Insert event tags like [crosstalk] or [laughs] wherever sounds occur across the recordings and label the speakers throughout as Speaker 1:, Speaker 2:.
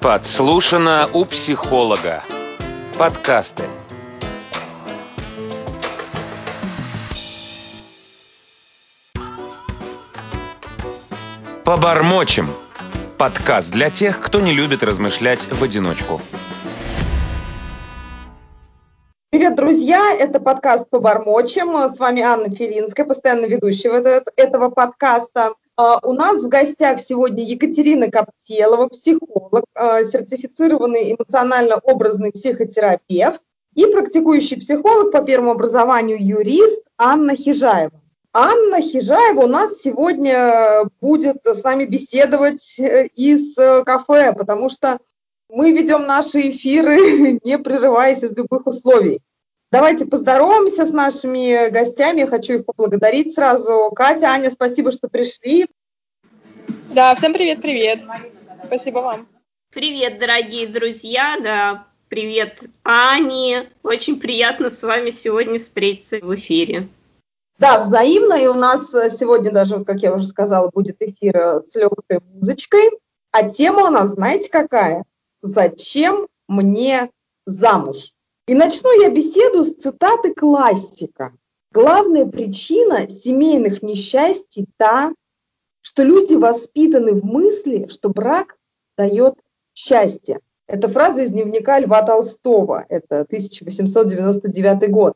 Speaker 1: Подслушано у психолога. Подкасты. Побормочем. Подкаст для тех, кто не любит размышлять в одиночку.
Speaker 2: Привет, друзья! Это подкаст «Побормочем». С вами Анна Филинская, постоянно ведущая этого, подкаста. А, у нас в гостях сегодня Екатерина Коптелова, психолог, а, сертифицированный эмоционально-образный психотерапевт и практикующий психолог по первому образованию юрист Анна Хижаева. Анна Хижаева у нас сегодня будет с нами беседовать э, из э, кафе, потому что мы ведем наши эфиры, [laughs] не прерываясь из любых условий. Давайте поздороваемся с нашими гостями. Я хочу их поблагодарить сразу. Катя, Аня, спасибо, что пришли.
Speaker 3: Да, всем привет-привет. Спасибо вам.
Speaker 4: Привет, дорогие друзья. Да, привет, Ани. Очень приятно с вами сегодня встретиться в эфире.
Speaker 2: Да, взаимно. И у нас сегодня даже, как я уже сказала, будет эфир с легкой музычкой. А тема у нас, знаете, какая? Зачем мне замуж? И начну я беседу с цитаты классика. Главная причина семейных несчастий та, что люди воспитаны в мысли, что брак дает счастье. Это фраза из дневника Льва Толстого, это 1899 год.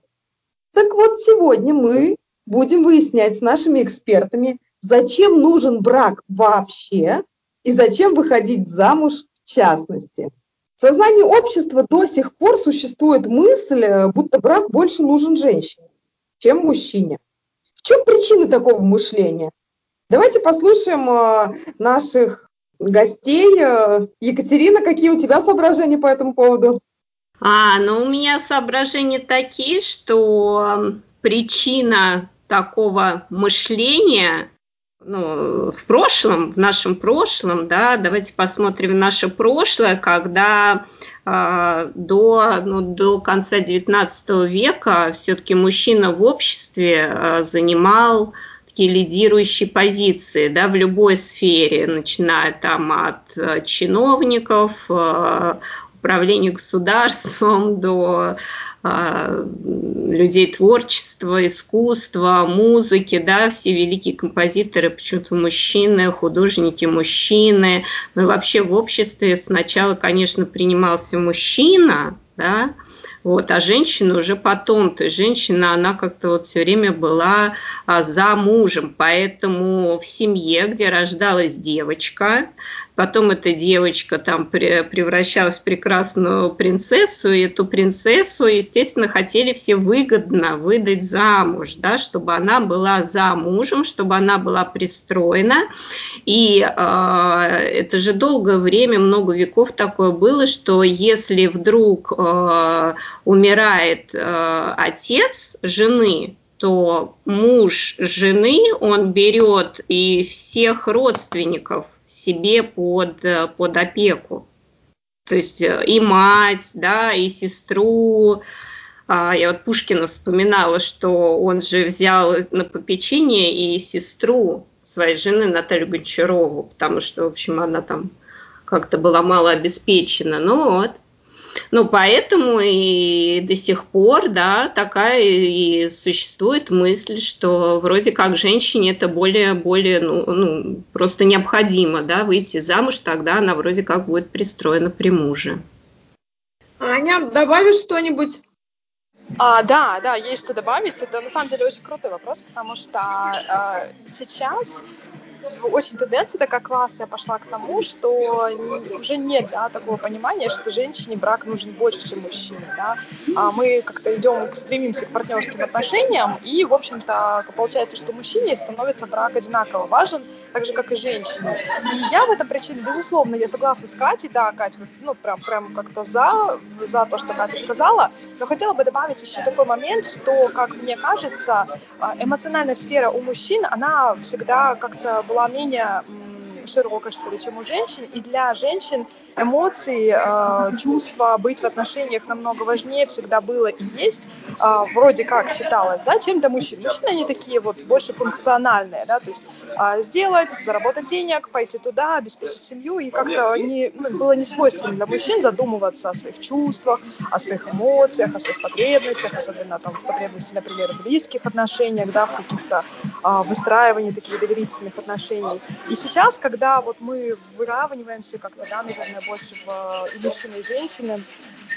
Speaker 2: Так вот, сегодня мы будем выяснять с нашими экспертами, зачем нужен брак вообще и зачем выходить замуж в частности. В сознании общества до сих пор существует мысль, э, будто брак больше нужен женщине, чем мужчине. В чем причина такого мышления? Давайте послушаем э, наших гостей. Э, Екатерина, какие у тебя соображения по этому поводу?
Speaker 4: А, ну у меня соображения такие, что причина такого мышления ну, в прошлом, в нашем прошлом, да, давайте посмотрим наше прошлое, когда э, до, ну, до конца XIX века все-таки мужчина в обществе э, занимал такие лидирующие позиции да, в любой сфере, начиная там от э, чиновников, э, управления государством [laughs] до а, людей творчества, искусства, музыки, да, все великие композиторы почему-то мужчины, художники мужчины, ну и вообще в обществе сначала, конечно, принимался мужчина, да, вот, а женщина уже потом, то есть женщина, она как-то вот все время была а, за мужем, поэтому в семье, где рождалась девочка, Потом эта девочка там превращалась в прекрасную принцессу, и эту принцессу, естественно, хотели все выгодно выдать замуж, да, чтобы она была за мужем, чтобы она была пристроена. И э, это же долгое время, много веков такое было, что если вдруг э, умирает э, отец жены, то муж жены, он берет и всех родственников себе под, э, под опеку. То есть э, и мать, да, и сестру. А, я вот Пушкина вспоминала, что он же взял на попечение и сестру своей жены Наталью Гончарову, потому что, в общем, она там как-то была мало обеспечена. Ну вот, ну, поэтому и до сих пор, да, такая и существует мысль, что вроде как женщине это более, более, ну, ну просто необходимо, да, выйти замуж, тогда она вроде как будет пристроена при муже.
Speaker 2: Аня, добавишь что-нибудь?
Speaker 3: А, да, да, есть что добавить. Это на самом деле очень крутой вопрос, потому что э, сейчас очень тенденция такая классная пошла к тому, что уже нет да, такого понимания, что женщине брак нужен больше, чем мужчине. Да? А мы как-то идем, стремимся к партнерским отношениям, и, в общем-то, получается, что мужчине становится брак одинаково важен, так же, как и женщине. И я в этом причине, безусловно, я согласна с Катей, да, Катя, ну, прям, прям как-то за, за то, что Катя сказала, но хотела бы добавить еще такой момент, что, как мне кажется, а, эмоциональная сфера у мужчин, она всегда как-то была менее широкой, что ли, чем у женщин. И для женщин эмоции, э, чувства, быть в отношениях намного важнее всегда было и есть, э, вроде как считалось, да, чем для мужчин. Мужчины, они такие вот больше функциональные, да, то есть э, сделать, заработать денег, пойти туда, обеспечить семью, и как-то не, ну, было не свойственно для мужчин задумываться о своих чувствах, о своих эмоциях, о своих потребностях, особенно там потребности, например, в близких отношениях, да, в каких-то выстраивании таких доверительных отношений. И сейчас, когда вот мы выравниваемся как-то, да, наверное, больше в и мужчины, и женщины,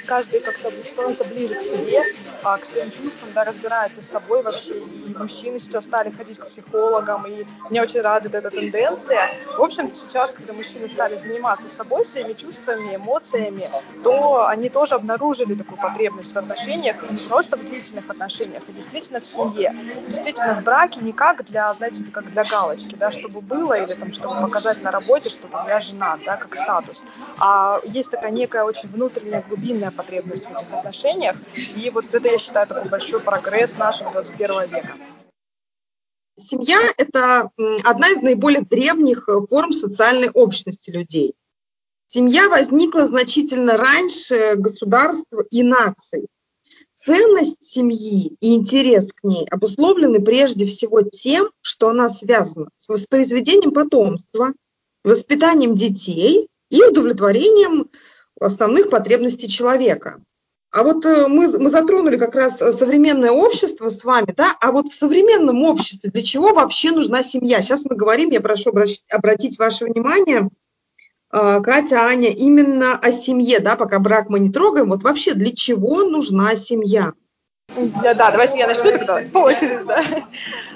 Speaker 3: каждый как-то становится ближе к себе, а, к своим чувствам, да, разбирается с собой вообще. И мужчины сейчас стали ходить к психологам, и меня очень радует эта тенденция. В общем-то, сейчас, когда мужчины стали заниматься собой, своими чувствами, эмоциями, то они тоже обнаружили такую потребность в отношениях, не просто в длительных отношениях, а действительно в семье. Действительно в браке не как для, знаете, как для галочки, да, чтобы было, или там, чтобы показать на работе, что там я жена, да, как статус. А есть такая некая очень внутренняя глубинная потребность в этих отношениях. И вот это, я считаю, такой большой прогресс нашего 21 века.
Speaker 2: Семья – это одна из наиболее древних э, форм социальной общности людей. Семья возникла значительно раньше государства и наций. Ценность семьи и интерес к ней обусловлены прежде всего тем, что она связана с воспроизведением потомства, воспитанием детей и удовлетворением основных потребностей человека. А вот э, мы, мы затронули как раз современное общество с вами, да, а вот в современном обществе для чего вообще нужна семья? Сейчас мы говорим, я прошу обратить ваше внимание, Катя, Аня, именно о семье, да, пока брак мы не трогаем, вот вообще для чего нужна семья?
Speaker 3: Да, да, давайте я начну тогда по очереди, да.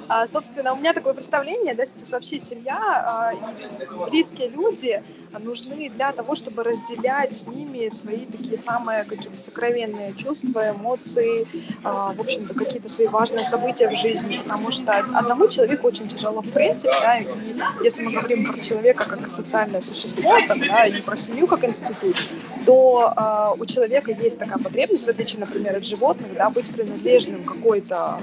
Speaker 3: А, собственно, у меня такое представление, да, сейчас вообще семья а, и близкие люди нужны для того, чтобы разделять с ними свои такие самые какие-то сокровенные чувства, эмоции, а, в общем-то, какие-то свои важные события в жизни, потому что одному человеку очень тяжело в принципе, да, и если мы говорим про человека как социальное существо, там, да, и про семью как институт, то а, у человека есть такая потребность, в отличие, например, от животных, да, быть принадлежным какой-то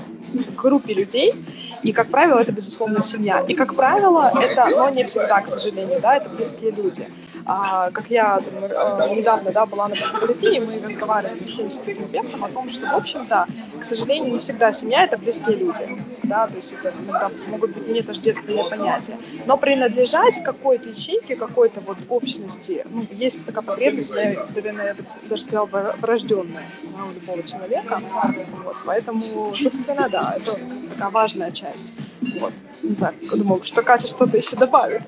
Speaker 3: группе людей, и, как правило, это, безусловно, семья. И, как правило, это, но не всегда, к сожалению, да, это близкие люди. А, как я там, э, недавно да, была на психотерапии, мы разговаривали с своим психотерапевтом о том, что, в общем-то, к сожалению, не всегда семья – это близкие люди. Да, то есть это иногда могут быть не тождественные понятия. Но принадлежать какой-то ячейке, какой-то вот общности, ну, есть такая потребность, наверное, я бы даже сказала, врожденная да, у любого человека. Вот, поэтому, собственно, да, это такая важная часть. Вот. Не знаю, думал, что Катя что-то еще добавит.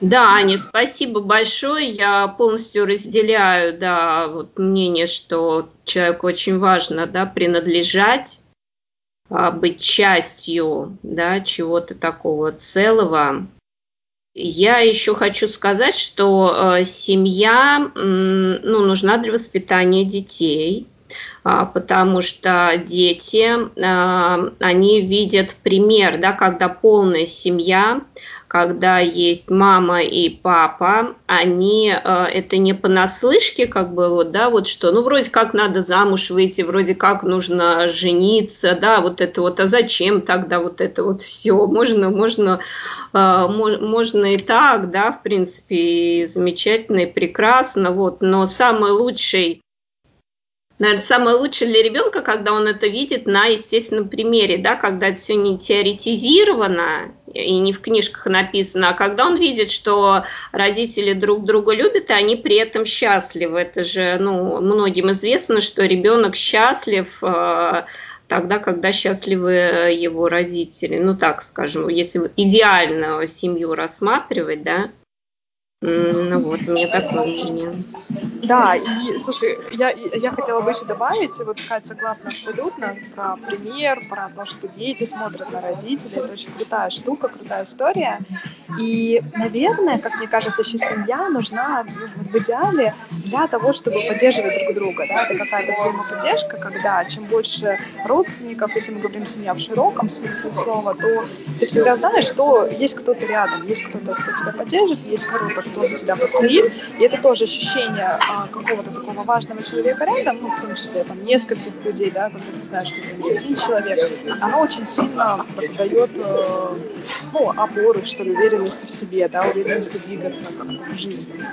Speaker 4: Да, Аня, спасибо большое. Я полностью разделяю да, вот мнение, что человеку очень важно да, принадлежать, а, быть частью да, чего-то такого целого. Я еще хочу сказать, что э, семья ну, нужна для воспитания детей, потому что дети, а, они видят пример, да, когда полная семья, когда есть мама и папа, они э, это не понаслышке, как бы вот, да, вот что, ну вроде как надо замуж выйти, вроде как нужно жениться, да, вот это вот, а зачем тогда вот это вот все, можно, можно, можно и так, да, в принципе, замечательно и прекрасно, вот, но самый лучший наверное, самое лучшее для ребенка, когда он это видит на естественном примере, да, когда это все не теоретизировано и не в книжках написано, а когда он видит, что родители друг друга любят, и они при этом счастливы. Это же, ну, многим известно, что ребенок счастлив э, тогда, когда счастливы его родители. Ну, так скажем, если идеальную семью рассматривать, да, ну вот, меня такое мнение.
Speaker 3: Да, и, слушай, я, я хотела бы еще добавить, вот Катя согласна абсолютно, про пример, про то, что дети смотрят на родителей, это очень крутая штука, крутая история. И, наверное, как мне кажется, еще семья нужна ну, в идеале для того, чтобы поддерживать друг друга, да, это какая-то взаимоподдержка, когда чем больше родственников, если мы говорим семья в широком смысле слова, то ты всегда знаешь, что есть кто-то рядом, есть кто-то, кто тебя поддержит, есть кто-то, кто за тебя постоит. И это тоже ощущение а, какого-то такого важного человека рядом, ну, в том числе там нескольких людей, да, когда ты знаешь, что это не один человек, оно очень сильно дает э, ну, опору, что ли, уверенности в себе, да, уверенности двигаться как-то в жизни.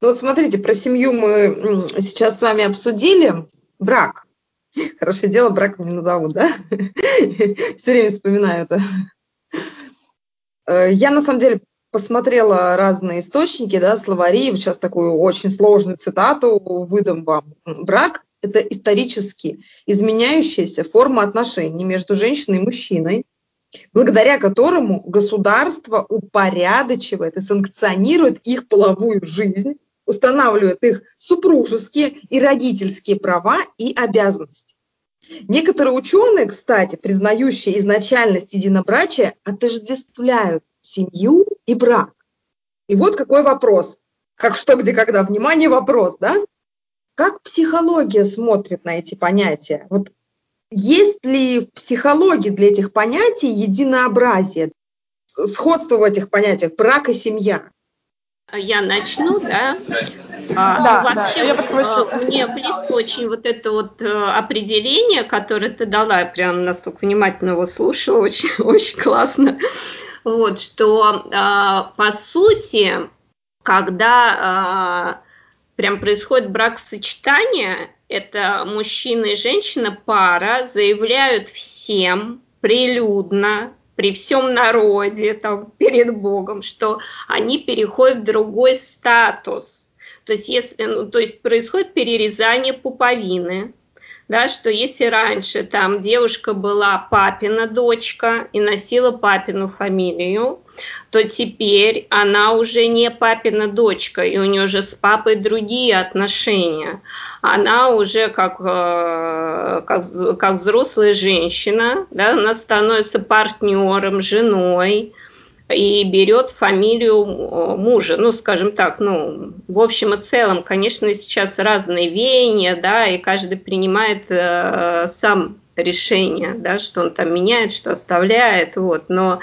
Speaker 2: Ну вот смотрите, про семью мы сейчас с вами обсудили. Брак. Хорошее дело, брак не назову, да? [laughs] Все время вспоминаю это. Э, я на самом деле посмотрела разные источники, да, словари, сейчас такую очень сложную цитату выдам вам. Брак – это исторически изменяющаяся форма отношений между женщиной и мужчиной, благодаря которому государство упорядочивает и санкционирует их половую жизнь, устанавливает их супружеские и родительские права и обязанности. Некоторые ученые, кстати, признающие изначальность единобрачия, отождествляют семью и брак. И вот какой вопрос. Как что, где, когда. Внимание, вопрос, да? Как психология смотрит на эти понятия? Вот есть ли в психологии для этих понятий единообразие, сходство в этих понятиях брак и семья?
Speaker 4: Я начну, да?
Speaker 3: А, да, вообще, да, я
Speaker 4: подхвачу. мне близко очень вот это вот э, определение, которое ты дала, я прям настолько внимательно его слушала, [laughs] очень, очень классно. Вот, что а, по сути, когда а, прям происходит брак-сочетание, это мужчина и женщина, пара, заявляют всем прилюдно, при всем народе, там, перед Богом, что они переходят в другой статус. То есть, если, ну, то есть происходит перерезание пуповины, да, что если раньше там девушка была папина дочка и носила папину фамилию, то теперь она уже не папина дочка, и у нее уже с папой другие отношения. Она уже как, э, как, как взрослая женщина, да, она становится партнером, женой, и берет фамилию э, мужа, ну, скажем так, ну, в общем и целом, конечно, сейчас разные веяния, да, и каждый принимает э, сам решение, да, что он там меняет, что оставляет, вот, но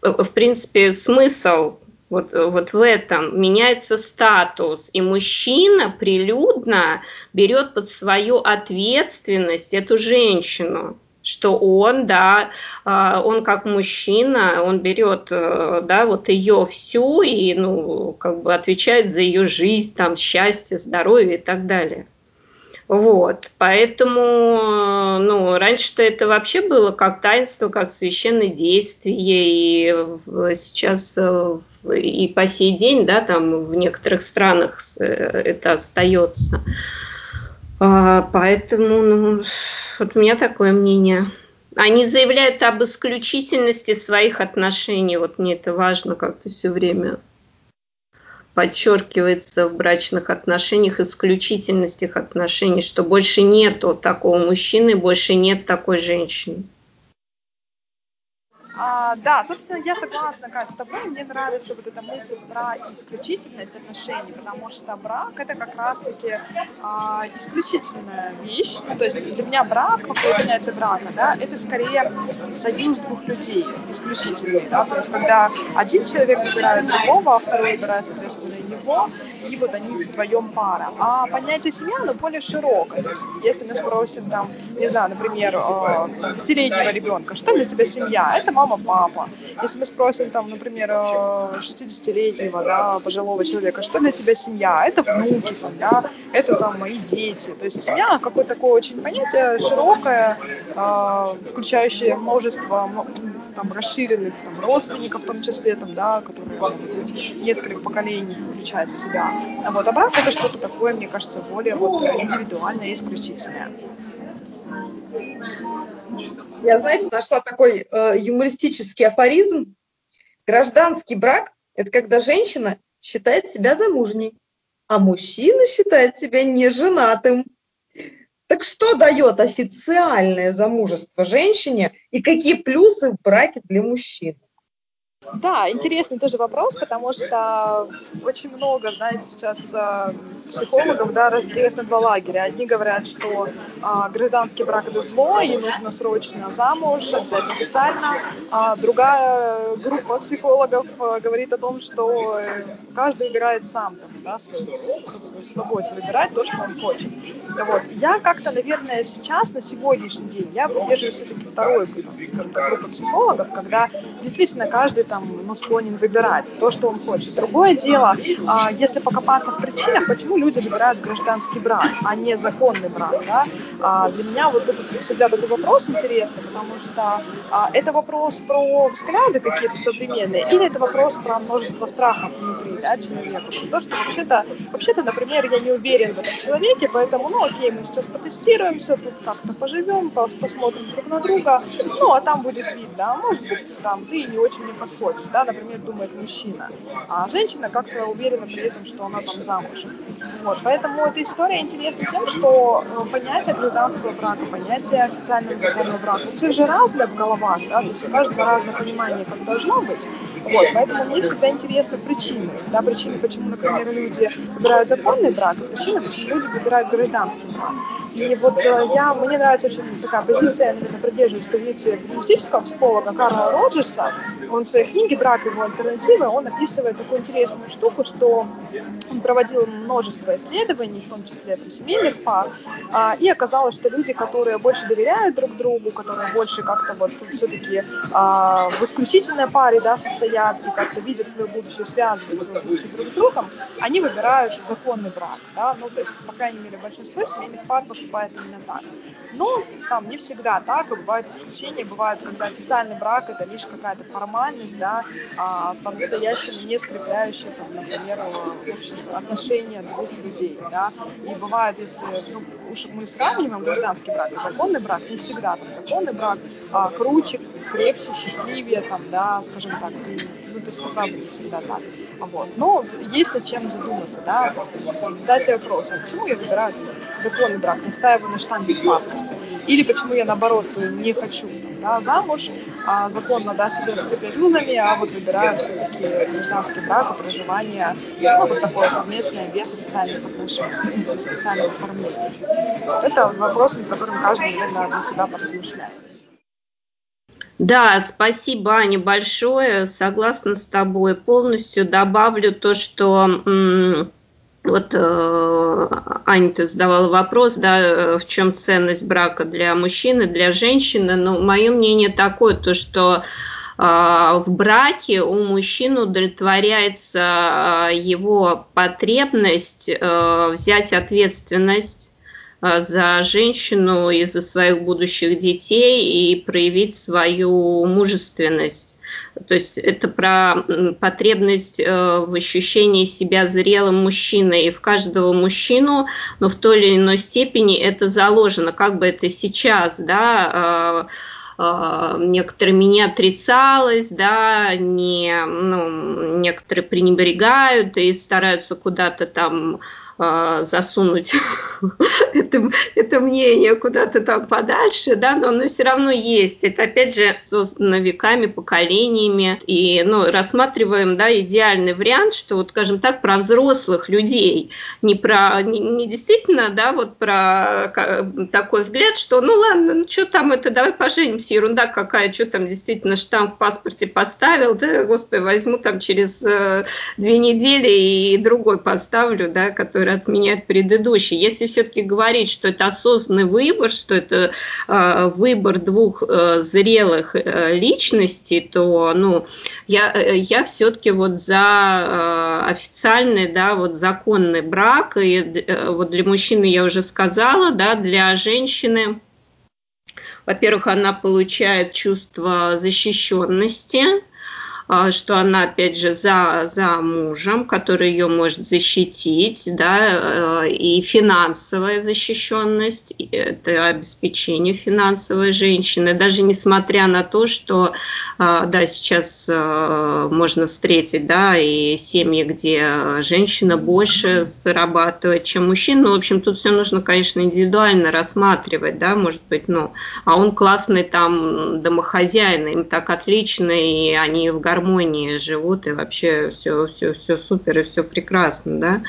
Speaker 4: в принципе, смысл вот, вот в этом. Меняется статус, и мужчина прилюдно берет под свою ответственность эту женщину что он, да, а, он как мужчина, он берет, э, да, вот ее всю и, ну, как бы отвечает за ее жизнь, там, счастье, здоровье и так далее. Вот, поэтому, ну, раньше-то это вообще было как таинство, как священное действие, и сейчас э, и по сей день, да, там в некоторых странах э, это остается. А, поэтому, ну, вот у меня такое мнение. Они заявляют об исключительности своих отношений, вот мне это важно как-то все время подчеркивается в брачных отношениях исключительность их отношений, что больше нету такого мужчины, больше нет такой женщины.
Speaker 3: А, да, собственно, я согласна, Кать, с тобой. Мне нравится вот эта мысль про исключительность отношений, потому что брак это как раз-таки а, исключительная вещь. Ну, то есть для меня брак, какое понятие брака, да, это скорее союз двух людей, исключительный, да, то есть когда один человек выбирает другого, а второй выбирает, соответственно, его, и вот они вдвоем пара. А понятие семья, оно более широкое. То есть если мы спросим, там, не знаю, например, э, пятилетнего ребенка, что для тебя семья? Это мама мама, папа. Если мы спросим, там, например, 60-летнего, да, пожилого человека, что для тебя семья? Это внуки, там, да, это там мои дети. То есть семья какое-то такое очень понятие широкое, э, включающее множество там расширенных там, родственников в том числе, там, да, которые могут быть несколько поколений включают в себя. А вот брак это что-то такое, мне кажется, более вот индивидуальное и исключительное.
Speaker 2: Я, знаете, нашла такой э, юмористический афоризм. Гражданский брак – это когда женщина считает себя замужней, а мужчина считает себя неженатым. Так что дает официальное замужество женщине и какие плюсы в браке для мужчин?
Speaker 3: Да, интересный тоже вопрос, потому что очень много, знаете, сейчас э, психологов да, разделилось на два лагеря. Одни говорят, что э, гражданский брак это зло, и нужно срочно замуж, обязательно официально. А другая группа психологов э, говорит о том, что э, каждый выбирает сам, там, да, свою, собственно, свободе выбирать то, что он хочет. Вот. Я как-то, наверное, сейчас, на сегодняшний день, я придерживаюсь все-таки второй, группы психологов, когда действительно каждый там ну, склонен выбирать то, что он хочет. Другое дело, а, если покопаться в причинах, почему люди выбирают гражданский брак, а не законный брак. Да? А, для меня вот этот всегда такой вопрос интересный, потому что а, это вопрос про взгляды какие-то современные, или это вопрос про множество страхов внутри да, человека. То, что вообще-то, вообще-то, например, я не уверен в этом человеке, поэтому, ну окей, мы сейчас потестируемся, тут как-то поживем, посмотрим друг на друга, ну а там будет вид, да, может быть, там ты не очень мне подходишь, да, например, думает мужчина, а женщина как-то уверена при этом, что она там замужем. Вот, поэтому эта история интересна тем, что э, понятие гражданского брака, понятие официального законного брака, у всех же разное в головах, да, то есть у каждого разное понимание, как должно быть. Вот, поэтому мне всегда интересны причины, да, причины, почему, например, люди выбирают законный брак, и причины, почему люди выбирают гражданский брак. И вот э, я, мне нравится очень такая позиция, я, наверное, придерживаюсь позиции коммунистического психолога Карла Роджерса, он в своей книге «Брак его альтернативы» он описывает такую интересную штуку, что он проводил множество исследований, в том числе там, семейных пар, а, и оказалось, что люди, которые больше доверяют друг другу, которые больше как-то вот все-таки а, в исключительной паре да, состоят и как-то видят свое будущее, связывают свое будущее друг с другом, они выбирают законный брак. Да? Ну, то есть, по крайней мере, большинство семейных пар поступает именно так. Но там не всегда так, и бывают исключения, бывают, когда официальный брак это лишь какая-то формальность, да, а, по-настоящему не скрепляющая, там, например, отношения двух людей, да, и бывает, если, ну, уж мы сравниваем гражданский брак законный брак, не всегда там законный брак а, круче, крепче, счастливее, там, да, скажем так, и, ну, то есть правда не всегда так, вот, но есть над чем задуматься, да, задать себе вопрос, а почему я выбираю законный брак, настаиваю на штампе в паспорте, или почему я, наоборот, не хочу, да, замуж, а законно, да, себя скреплять узами, а вот выбираю все-таки гражданский брак и проживание, ну, вот такое совместное, без официальных отношений, без официального оформления. Это вопрос, над которым каждый, наверное, для себя поразмышляет.
Speaker 4: Да, спасибо, Аня, большое. Согласна с тобой. Полностью добавлю то, что вот э, Аня, ты задавала вопрос, да, в чем ценность брака для мужчины, для женщины. Но мое мнение такое, то что в браке у мужчины удовлетворяется э, его потребность э, взять ответственность э, за женщину и за своих будущих детей и проявить свою мужественность. То есть это про потребность э, в ощущении себя зрелым мужчиной. И в каждого мужчину, но в той или иной степени это заложено, как бы это сейчас, да, некоторыми не отрицалось, да, не, ну, некоторые пренебрегают и стараются куда-то там а, засунуть [laughs] это, это мнение куда-то там подальше, да, но оно все равно есть. Это, опять же, создано веками, поколениями. И ну, рассматриваем да, идеальный вариант, что, вот, скажем так, про взрослых людей, не про не, не действительно, да, вот про такой взгляд, что ну ладно, ну что там это, давай поженимся, ерунда какая, что там действительно штамп в паспорте поставил, да, господи, возьму там через э, две недели и другой поставлю, да, который который отменяет предыдущий. Если все-таки говорить, что это осознанный выбор, что это э, выбор двух э, зрелых э, личностей, то ну, я, э, я все-таки вот за э, официальный, да, вот законный брак. И э, вот для мужчины я уже сказала, да, для женщины во-первых, она получает чувство защищенности, что она, опять же, за, за мужем, который ее может защитить, да, э, и финансовая защищенность, это обеспечение финансовой женщины, даже несмотря на то, что, а, да, сейчас э, можно встретить, да, и семьи, где женщина больше зарабатывает, чем мужчина, ну, в общем, тут все нужно, конечно, индивидуально рассматривать, да, может быть, ну, а он классный там домохозяин, им так отлично, и они в горах гармонии живут, и вообще все, все, все супер, и все прекрасно, да.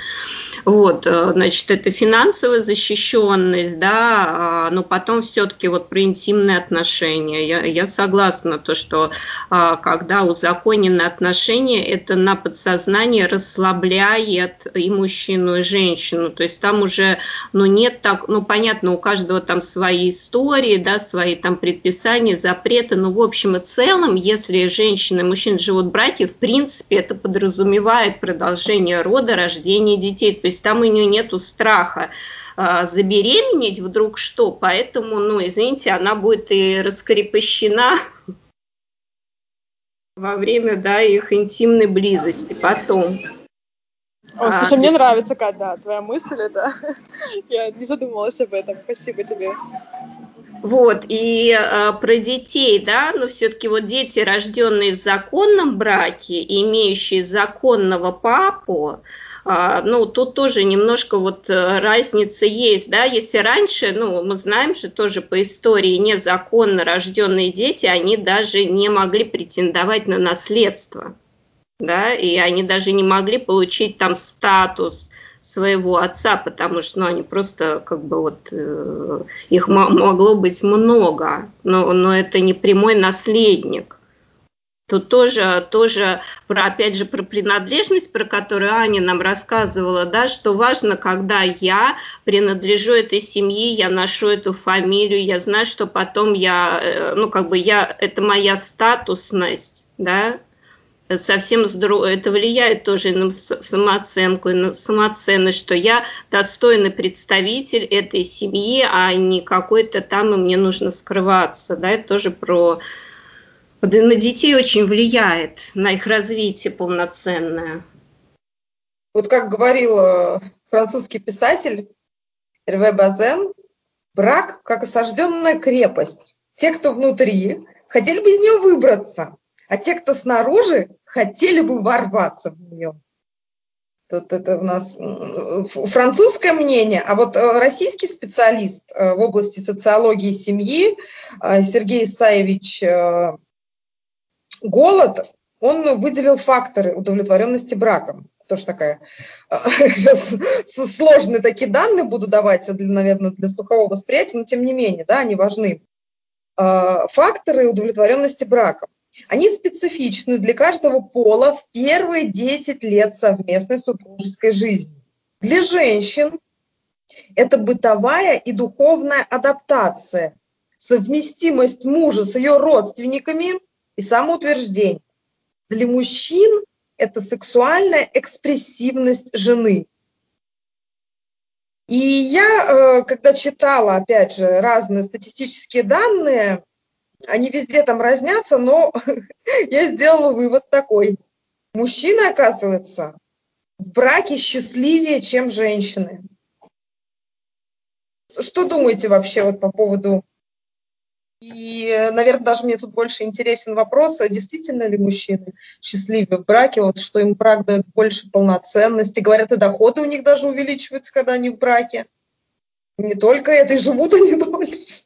Speaker 4: Вот, э, значит, это финансовая защищенность, да, а, но потом все-таки вот про интимные отношения. Я, я согласна, то, что а, когда узаконены отношения, это на подсознание расслабляет и мужчину, и женщину. То есть там уже, ну, нет так, ну, понятно, у каждого там свои истории, да, свои там предписания, запреты, но в общем и целом, если женщина и мужчина живут в браке, в принципе, это подразумевает продолжение рода, рождение детей. То есть там у нее нету страха а, забеременеть вдруг что, поэтому, ну, извините, она будет и раскрепощена [laughs] во время, да, их интимной близости потом.
Speaker 3: О, слушай, а, мне нравится, Кать, да, твоя мысль, это [laughs] я не задумывалась об этом. Спасибо тебе.
Speaker 4: Вот, и э, про детей, да, но все-таки вот дети, рожденные в законном браке, имеющие законного папу, э, ну, тут тоже немножко вот э, разница есть, да, если раньше, ну, мы знаем же тоже по истории, незаконно рожденные дети, они даже не могли претендовать на наследство, да, и они даже не могли получить там статус своего отца, потому что ну, они просто как бы вот э, их могло быть много, но, но это не прямой наследник. Тут тоже, тоже про, опять же, про принадлежность, про которую Аня нам рассказывала, да, что важно, когда я принадлежу этой семье, я ношу эту фамилию, я знаю, что потом я, э, ну, как бы я, это моя статусность, да, совсем это влияет тоже на самооценку, на самоценность, что я достойный представитель этой семьи, а не какой-то там, и мне нужно скрываться. Да, это тоже про... На детей очень влияет, на их развитие полноценное.
Speaker 2: Вот как говорил э, французский писатель Эрве Базен, брак как осажденная крепость. Те, кто внутри, хотели бы из нее выбраться, а те, кто снаружи, хотели бы ворваться в нее. Тут это у нас французское мнение, а вот э, российский специалист э, в области социологии семьи э, Сергей Исаевич Голод, он выделил факторы удовлетворенности браком. Тоже такая [laughs] сложные такие данные буду давать, для, наверное, для слухового восприятия, но тем не менее, да, они важны. Факторы удовлетворенности браком. Они специфичны для каждого пола в первые 10 лет совместной супружеской жизни. Для женщин это бытовая и духовная адаптация, совместимость мужа с ее родственниками и самоутверждение. Для мужчин это сексуальная экспрессивность жены. И я, э, когда читала, опять же, разные статистические данные, они везде там разнятся, но [laughs] я сделала вывод такой. Мужчины, оказывается, в браке счастливее, чем женщины. Что думаете вообще вот по поводу... И, наверное, даже мне тут больше интересен вопрос, а действительно ли мужчины счастливы в браке, вот что им брак дает больше полноценности. Говорят, и доходы у них даже увеличиваются, когда они в браке. Не только это, и живут они [laughs] дольше.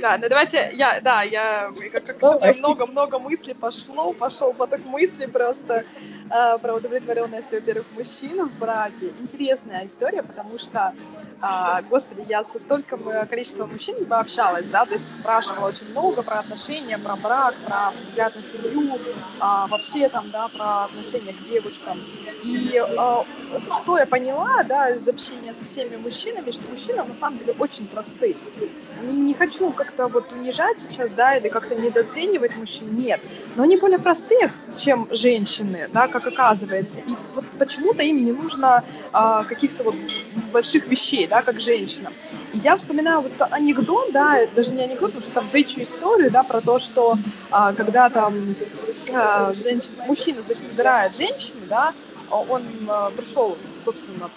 Speaker 3: Да, ну давайте, я, да, я, как, много-много мыслей пошло, пошел поток мыслей просто э, про удовлетворенность, во-первых, мужчин в браке. Интересная история, потому что, э, господи, я со стольким количеством мужчин общалась, да, то есть спрашивала очень много про отношения, про брак, про взгляд на семью, э, вообще там, да, про отношения к девушкам. И э, что я поняла, да, из общения со всеми мужчинами, что мужчины на самом деле очень простые. Не, не как-то вот унижать сейчас, да, или как-то недооценивать мужчин, нет. Но они более простые, чем женщины, да, как оказывается. И вот почему-то им не нужно а, каких-то вот больших вещей, да, как женщинам. И я вспоминаю вот анекдот, да, даже не анекдот, потому что там бычью историю, да, про то, что а, когда там а, женщина, мужчина, значит, выбирает женщину, да, он а, пришел, собственно,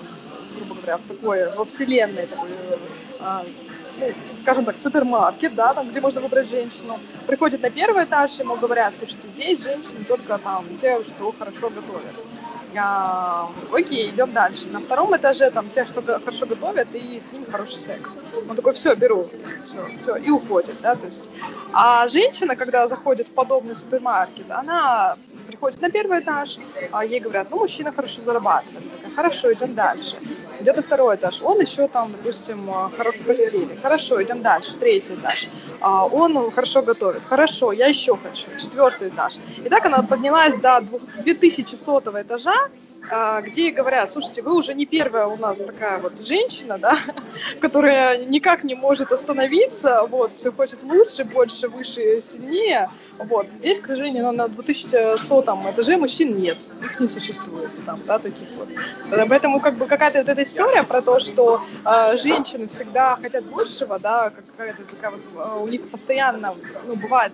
Speaker 3: грубо говоря, в такое, во вселенной такой, а, скажем так, супермаркет, да, там, где можно выбрать женщину. Приходит на первый этаж, ему говорят, слушайте, здесь женщины только там те, что хорошо готовят. а, окей, идем дальше. На втором этаже там те, что хорошо готовят, и с ними хороший секс. Он такой, все, беру, все, все, и уходит, да, то есть. А женщина, когда заходит в подобный супермаркет, она приходит на первый этаж, а ей говорят, ну, мужчина хорошо зарабатывает. Хорошо, идем дальше. Идет на второй этаж, он еще там, допустим, хорош в постели. Хорошо, идем дальше, третий этаж. А, он хорошо готовит. Хорошо, я еще хочу. Четвертый этаж. И так она поднялась до 2100 этажа, а, где говорят, слушайте, вы уже не первая у нас такая вот женщина, да, [laughs] которая никак не может остановиться, вот, все хочет лучше, больше, выше, сильнее, вот. Здесь, к сожалению, на 2100 этаже мужчин нет, их не существует там, да, таких вот. Поэтому как бы какая-то вот эта история про то, что э, женщины всегда хотят большего, да, какая-то такая вот, э, у них постоянно, ну, бывает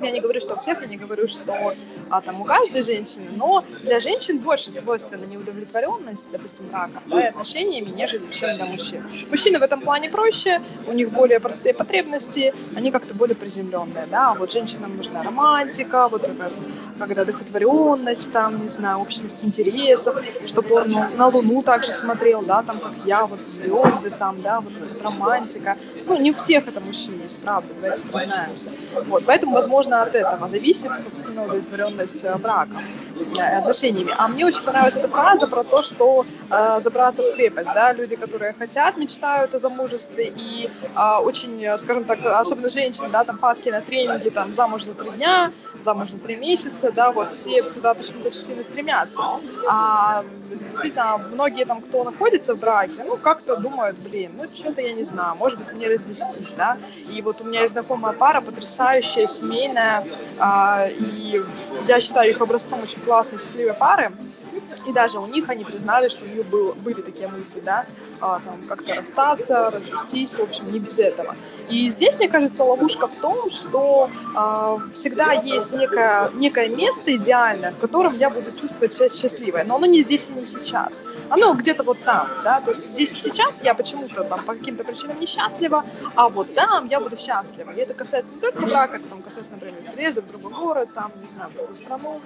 Speaker 3: я не говорю, что у всех, я не говорю, что а, там у каждой женщины, но для женщин больше свойственна неудовлетворенность, допустим, браком, да, и отношениями, нежели чем для мужчин. Мужчины в этом плане проще, у них более простые потребности, они как-то более приземленные, да, вот женщинам нужна романтика, вот когда одухотворенность, там, не знаю, общность интересов, чтобы он на Луну также смотрел, да, там, как я, вот звезды там, да, вот, вот романтика. Ну, не у всех это мужчин есть, правда, давайте признаемся. Вот, поэтому, возможно, возможно, от этого зависит, собственно, удовлетворенность э, браком э, отношениями. А мне очень понравилась эта фраза про то, что э, забраться в крепость, да, люди, которые хотят, мечтают о замужестве и э, очень, скажем так, особенно женщины, да, там падки на тренинги, там, замуж за три дня, замуж за три месяца, да, вот, все туда почему-то очень сильно стремятся. А действительно, многие там, кто находится в браке, ну, как-то думают, блин, ну, что-то я не знаю, может быть, мне развестись, да, и вот у меня есть знакомая пара, потрясающая, семейная, семейная, а, и я считаю их образцом очень классной, счастливой пары. И даже у них они признали, что у них был, были такие мысли, да, а, там, как-то расстаться, развестись, в общем, не без этого. И здесь, мне кажется, ловушка в том, что а, всегда есть некое, некое место идеальное, в котором я буду чувствовать себя счастливой, но оно не здесь и не сейчас. Оно где-то вот там, да, то есть здесь и сейчас я почему-то там по каким-то причинам несчастлива, а вот там я буду счастлива. И это касается не только брака, это там касается, например, переезда в другой город, там, не знаю, в другую страну,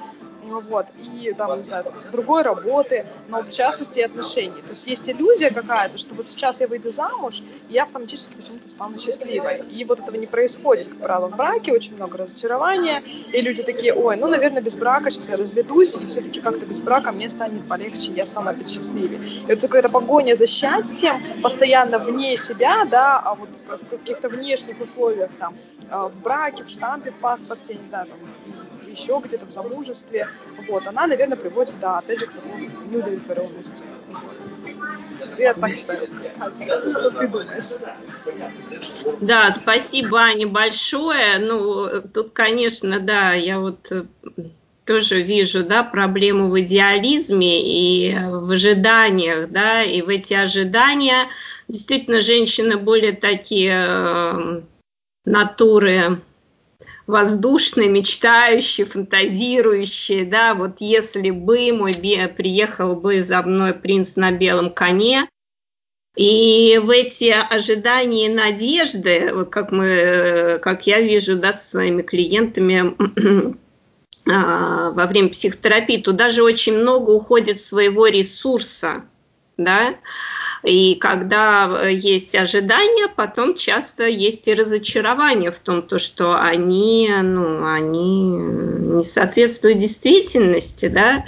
Speaker 3: ну вот, и там, не знаю, другой работы, но в частности отношений. То есть есть иллюзия какая-то, что вот сейчас я выйду замуж, и я автоматически почему-то стану счастливой. И вот этого не происходит, как правило, в браке, очень много разочарования, и люди такие, ой, ну, наверное, без брака сейчас я разведусь, и все-таки как-то без брака мне станет полегче, я стану опять счастливее. И вот какая-то погоня за счастьем, постоянно вне себя, да, а вот в каких-то внешних условиях, там, а, в браке, в штампе, в паспорте, не знаю, там, еще где-то в замужестве, вот, она, наверное, приводит, да, опять же, к такой неудовлетворенности. Я так считаю. Что ты думаешь?
Speaker 4: Да, спасибо, Аня, большое. Ну, тут, конечно, да, я вот э, тоже вижу, да, проблему в идеализме и в ожиданиях, да, и в эти ожидания действительно женщины более такие э, натуры воздушные, мечтающие, фантазирующие, да, вот если бы мой приехал бы за мной принц на белом коне, и в эти ожидания и надежды, как, мы, как я вижу да, со своими клиентами а, во время психотерапии, туда же очень много уходит своего ресурса, да, и когда э, есть ожидания, потом часто есть и разочарование в том, то, что они, ну, они не соответствуют действительности, да.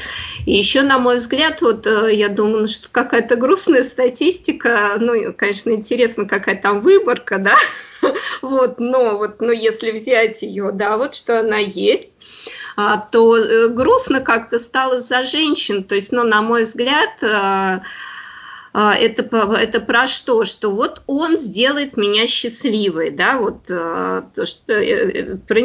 Speaker 4: И еще, на мой взгляд, вот э, я думаю, ну, что какая-то грустная статистика, ну, конечно, интересно, какая там выборка, да, [laughs] вот, но вот, ну, если взять ее, да, вот что она есть, а, то э, грустно как-то стало за женщин, то есть, ну, на мой взгляд, это, это про что? Что вот он сделает меня счастливой, да, вот а, то, что э, про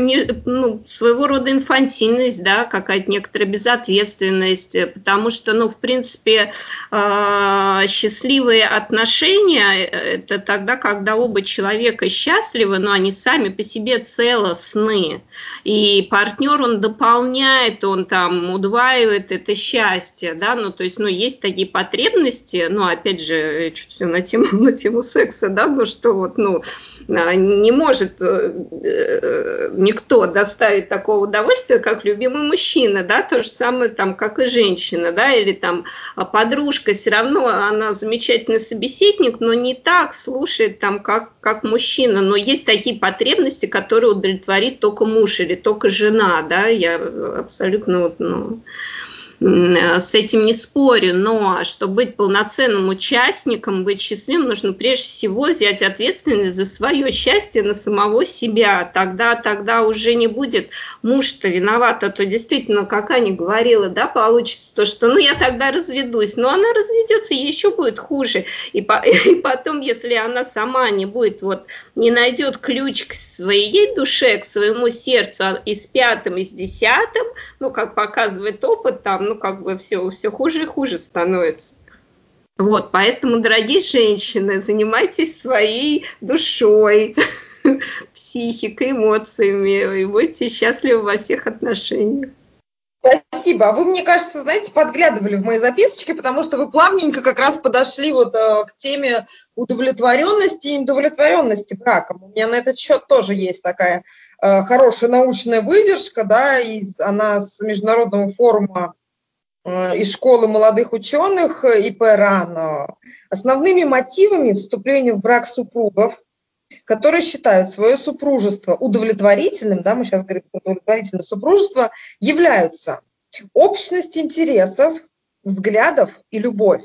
Speaker 4: ну, своего рода инфантильность, да, какая-то некоторая безответственность, потому что, ну, в принципе, а, счастливые отношения – это тогда, когда оба человека счастливы, но они сами по себе целостны, и партнер, он дополняет, он там удваивает это счастье, да, ну, то есть, ну, есть такие потребности, ну, опять же, чуть все на тему, [laughs] на тему секса, да, ну что вот, ну, а, не может э, э, никто доставить такого удовольствия, как любимый мужчина, да, то же самое там, как и женщина, да, или там подружка, все равно она замечательный собеседник, но не так слушает там, как, как мужчина, но есть такие потребности, которые удовлетворит только муж или только жена, да, я абсолютно вот, ну, с этим не спорю, но чтобы быть полноценным участником, быть счастливым, нужно прежде всего взять ответственность за свое счастье на самого себя. Тогда, тогда уже не будет муж-то виноват, а то действительно, как Аня говорила, да, получится то, что ну я тогда разведусь, но она разведется, ей еще будет хуже. И, по, [laughs] и потом, если она сама не будет, вот, не найдет ключ к своей душе, к своему сердцу, а и с пятым, и с десятым, ну, как показывает опыт, там, ну, как бы все, все хуже и хуже становится. Вот, поэтому, дорогие женщины, занимайтесь своей душой, [laughs] психикой, эмоциями и будьте счастливы во всех отношениях.
Speaker 2: Спасибо. А вы, мне кажется, знаете, подглядывали в мои записочки, потому что вы плавненько как раз подошли вот э, к теме удовлетворенности и недовлетворенности браком. У меня на этот счет тоже есть такая э, хорошая научная выдержка, да, из, она с Международного форума из школы молодых ученых ИП РАН. Основными мотивами вступления в брак супругов которые считают свое супружество удовлетворительным, да, мы сейчас говорим удовлетворительное супружество, являются общность интересов, взглядов и любовь.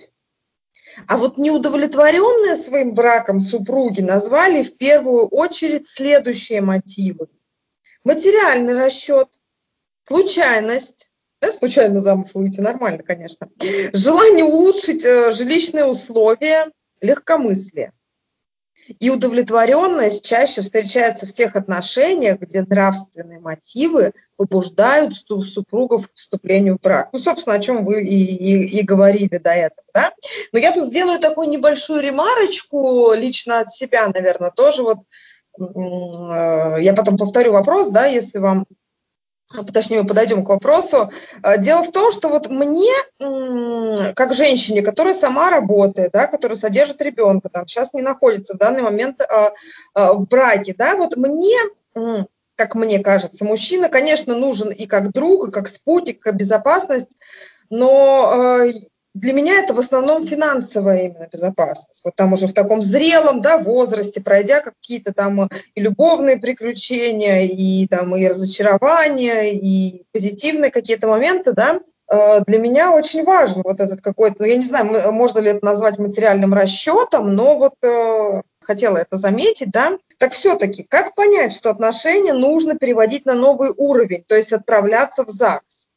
Speaker 2: А вот неудовлетворенные своим браком супруги назвали в первую очередь следующие мотивы. Материальный расчет, случайность, да, случайно замуж выйти, нормально, конечно, желание улучшить э, жилищные условия, легкомыслие. И удовлетворенность чаще встречается в тех отношениях, где нравственные мотивы побуждают супругов к вступлению в брак. Ну, собственно, о чем вы и, и, и говорили до этого. Да? Но я тут сделаю такую небольшую ремарочку лично от себя, наверное, тоже вот э, я потом повторю вопрос, да, если вам точнее, мы подойдем к вопросу. Э, дело в том, что вот мне, как женщине, которая сама работает, да, которая содержит ребенка, там, сейчас не находится в данный момент а, а, в браке, да, вот мне, как мне кажется, мужчина, конечно, нужен и как друг, и как спутник, как безопасность, но э, для меня это в основном финансовая именно безопасность. Вот там уже в таком зрелом да, возрасте, пройдя какие-то там и любовные приключения, и там и разочарования, и позитивные какие-то моменты, да, э, для меня очень важен вот этот какой-то, ну, я не знаю, можно ли это назвать материальным расчетом, но вот э, хотела это заметить, да, так все-таки, как понять, что отношения нужно переводить на новый уровень, то есть отправляться в ЗАГС?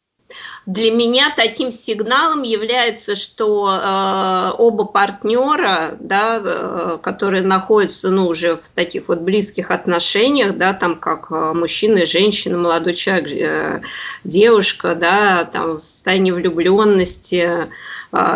Speaker 4: Для меня таким сигналом является, что э, оба партнера, да, э, которые находятся ну, уже в таких вот близких отношениях, да, там как э, мужчина и женщина, молодой человек, э, девушка, да, там в состоянии влюбленности,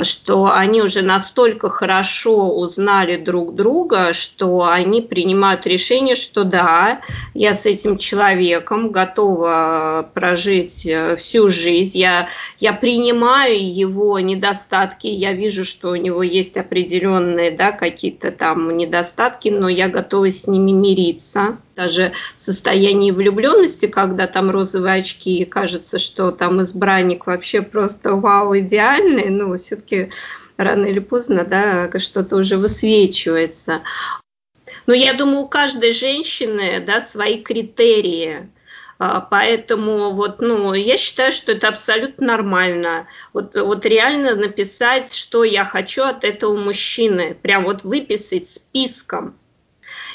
Speaker 4: что они уже настолько хорошо узнали друг друга, что они принимают решение, что да, я с этим человеком готова прожить э, всю жизнь, я, я принимаю его недостатки, я вижу, что у него есть определенные да, какие-то там недостатки, но я готова с ними мириться даже в состоянии влюбленности, когда там розовые очки, и кажется, что там избранник вообще просто вау, идеальный, ну, все-таки рано или поздно, да, что-то уже высвечивается. Но я думаю, у каждой женщины, да, свои критерии, а, Поэтому вот, ну, я считаю, что это абсолютно нормально. Вот, вот реально написать, что я хочу от этого мужчины. Прям вот выписать списком.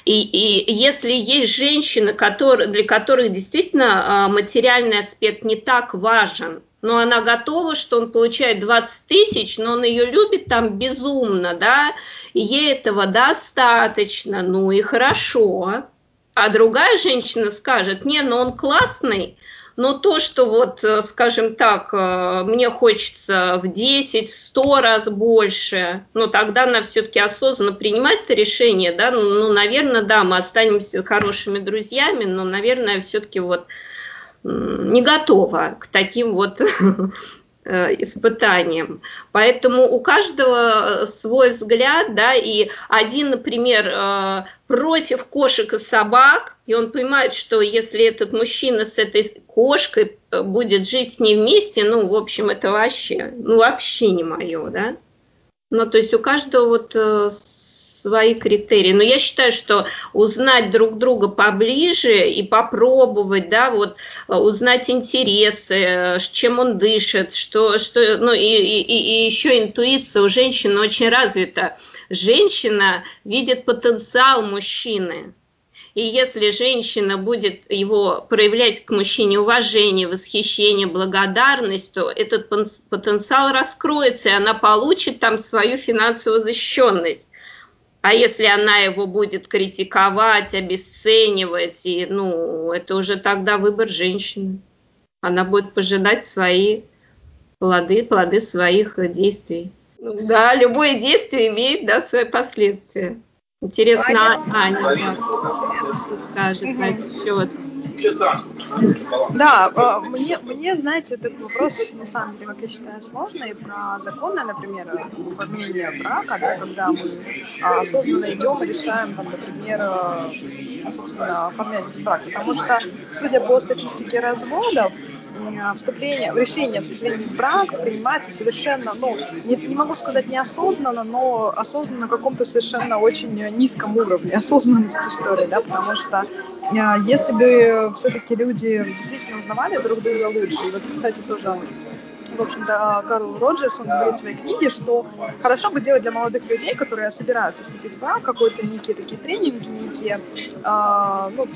Speaker 4: И, и если есть женщины, которые, для которых действительно а, материальный аспект не так важен, но она готова, что он получает 20 тысяч, но он ее любит там безумно, да, ей этого достаточно, ну и хорошо. А другая женщина скажет, не, ну он классный, но то, что вот, э, скажем так, э, мне хочется в 10, в 100 раз больше, ну, тогда она все-таки осознанно принимает это решение, да, ну, ну, наверное, да, мы останемся хорошими друзьями, но, наверное, все-таки вот не готова к таким вот [laughs] испытанием. Поэтому у каждого свой взгляд, да, и один, например, э, против кошек и собак, и он понимает, что если этот мужчина с этой кошкой э, будет жить с ней вместе, ну, в общем, это вообще, ну, вообще не мое, да. Ну, то есть у каждого вот свои критерии. Но я считаю, что узнать друг друга поближе и попробовать, да, вот э, узнать интересы, чем он дышит, что, что ну и, и, и еще интуиция у женщины очень развита. Женщина видит потенциал мужчины. И если женщина будет его проявлять к мужчине уважение, восхищение, благодарность, то этот потенциал раскроется, и она получит там свою финансовую защищенность. А если она его будет критиковать, обесценивать, и, ну, это уже тогда выбор женщины. Она будет пожидать свои плоды, плоды своих действий. Да, любое действие имеет да, свои последствия. Интересно, Аня, Аня скажет на этот счет.
Speaker 3: Да, а, мне, мне, знаете, этот вопрос, на самом деле, как я считаю, сложный. Про законы, например, оформление брака, да, когда мы а, осознанно идем и решаем, там, например, а, собственно, оформлять брак. Потому что, судя по статистике разводов, вступление, решение о вступлении в брак принимается совершенно, ну, не, не могу сказать неосознанно, но осознанно на каком-то совершенно очень низком уровне осознанности, что ли, да, потому что если бы все-таки люди действительно узнавали друг друга лучше, и вот, кстати, тоже в общем-то, Карл Роджерс, он говорит в своей книге, что хорошо бы делать для молодых людей, которые собираются вступить в брак, какой-то некие такие тренинги, некие, э, ну,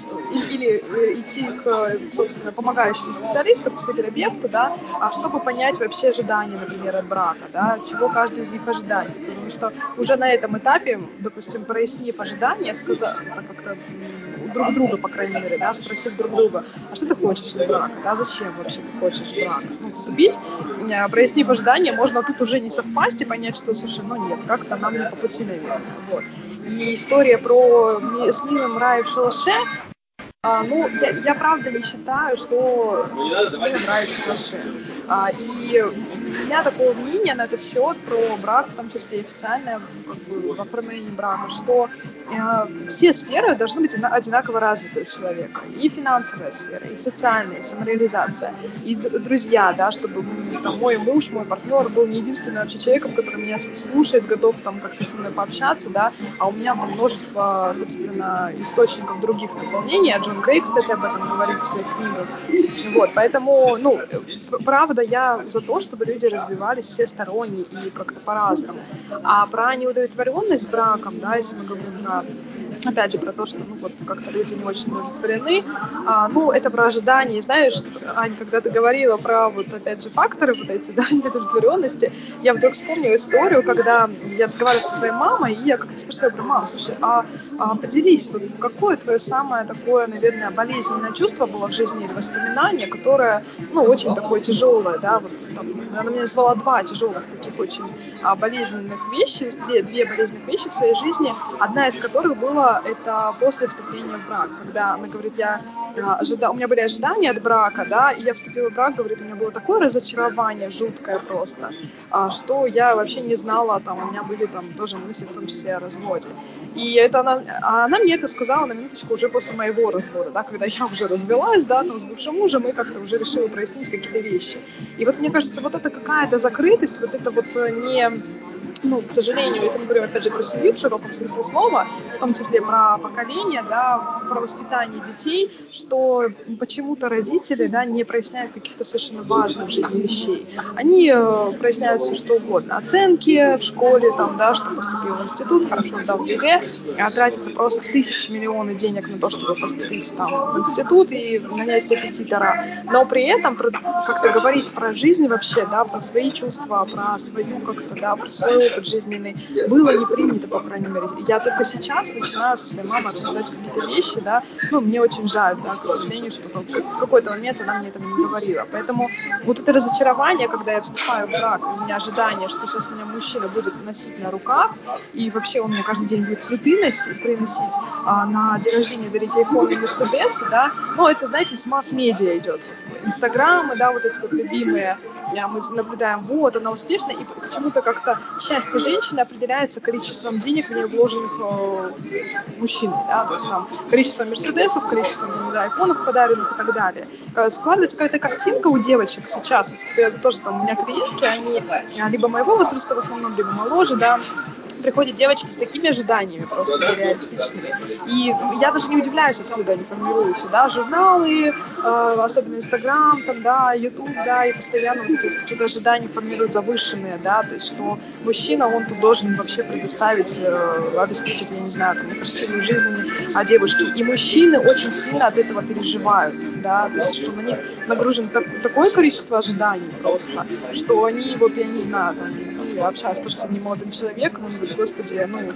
Speaker 3: или идти к, собственно, помогающему специалисту, к психотерапевту, да, а чтобы понять вообще ожидания, например, от брака, да, чего каждый из них ожидает. Потому что уже на этом этапе, допустим, прояснив ожидания, сказать, как-то друг друга, по крайней мере, да, спросив друг друга, а что ты хочешь от брака, да, зачем вообще ты хочешь брак? Ну, вступить Э, прояснив ожидания, можно тут уже не совпасть и понять, что, слушай, ну нет, как-то нам не по пути, наверное. Вот. И история про с милым рай в шалаше, а, ну, я, я правда не считаю, что мне нравится шалаше. А, и у меня такое мнение на этот счет про брак, в том числе официальное как бы, в оформлении брака, что э, все сферы должны быть одинаково развиты у человека. И финансовая сфера, и социальная, и самореализация, и друзья, да, чтобы там, мой муж, мой партнер был не единственным вообще человеком, который меня слушает, готов там как-то со мной пообщаться, да, а у меня там множество, собственно, источников других наполнений, Джон Грей, кстати, об этом говорит в своих книгах. Вот, поэтому, ну, правда, я за то, чтобы люди развивались всесторонне и как-то по-разному. А про неудовлетворенность браком, да, если мы говорим про опять же, про то, что, ну, вот, как-то люди не очень удовлетворены. А, ну, это про ожидания. Знаешь, Ань, когда ты говорила про, вот, опять же, факторы вот эти, да, [laughs] неудовлетворенности, я вдруг вспомнила историю, когда я разговаривала со своей мамой, и я как-то спросила про маму, слушай, а, а поделись, вот, какое твое самое такое, наверное, болезненное чувство было в жизни или воспоминание, которое, ну, очень такое тяжелое, да, вот, там, она мне назвала два тяжелых таких очень а, болезненных вещи, две, две болезненных вещи в своей жизни, одна из которых была это после вступления в брак, когда она говорит, я а, ожида... у меня были ожидания от брака, да, и я вступила в брак, говорит, у меня было такое разочарование жуткое просто, а, что я вообще не знала, там, у меня были там тоже мысли, в том числе о разводе. И это она, а она мне это сказала на минуточку уже после моего развода, да, когда я уже развелась, да, там, с бывшим мужем, и как-то уже решила прояснить какие-то вещи. И вот мне кажется, вот это какая-то закрытость, вот это вот э, не ну, к сожалению, если мы говорим, опять же, про семью в широком смысле слова, в том числе про поколение, да, про воспитание детей, что почему-то родители, да, не проясняют каких-то совершенно важных в жизни вещей. Они э, проясняют все, что угодно. Оценки в школе, там, да, что поступил в институт, хорошо сдал ЕГЭ, а тратится просто тысячи миллионы денег на то, чтобы поступить там в институт и нанять репетитора. Но при этом как-то говорить про жизнь вообще, да, про свои чувства, про свою как-то, да, про свою опыт жизненный, было не принято, по крайней мере. Я только сейчас начинаю со своей мамой обсуждать какие-то вещи, да, ну, мне очень жаль, да, к сожалению, что в какой-то момент она мне этого не говорила. Поэтому вот это разочарование, когда я вступаю в брак, у меня ожидание, что сейчас меня мужчина будет носить на руках, и вообще он мне каждый день будет цветы носить, приносить, а на день рождения дарить айфон и Мерседес, да, ну, это, знаете, с масс-медиа идет. Инстаграмы, да, вот эти вот любимые, мы наблюдаем, вот, она успешна, и почему-то как-то счастье женщины определяется количеством денег, в нее вложенных э, мужчиной, да, то есть там количество мерседесов, количество, не айфонов подаренных и так далее. Э, складывается какая-то картинка у девочек сейчас, вот, тоже там у меня клиентки, они либо моего возраста в основном, либо моложе, да, приходят девочки с такими ожиданиями просто нереалистичными. И я даже не удивляюсь, откуда они формируются, да, журналы, э, особенно Инстаграм, там, да, Ютуб, да, и постоянно вот эти какие-то ожидания формируют завышенные, да, то есть, что мужчина, он тут должен вообще предоставить, э, обеспечить, я не знаю, там, красивую жизнь а девушке. И мужчины очень сильно от этого переживают, да, то есть, что на них нагружено так, такое количество ожиданий просто, что они, вот, я не знаю, там, я общаюсь тоже с одним молодым человеком, он говорит, господи, ну,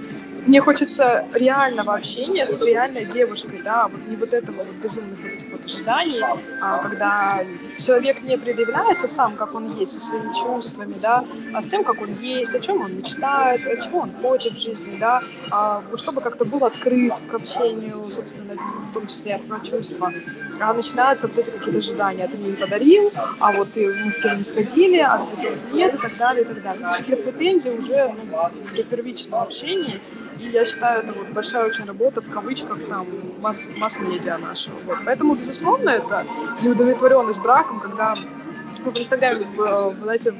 Speaker 3: мне хочется реального общения с реальной девушкой, да, вот не вот этого вот безумных вот этих вот ожиданий, а, когда человек не предъявляется сам, как он есть, со своими чувствами, да, а с тем, как он есть, о чем он мечтает, чего он хочет в жизни, да, а, чтобы как-то был открыт к общению, собственно, в том числе про чувства. А начинаются вот эти какие-то ожидания, ты мне не подарил, а вот ты, мы в не сходили, а цветов нет и так далее, и так далее. Ну, какие-то претензии уже ну, при первичном общении, и я считаю, это вот большая очень работа, в кавычках, там, масс- масс-медиа нашего. Вот. Поэтому, безусловно, это неудовлетворенность браком, когда ну, в Инстаграме, знаете,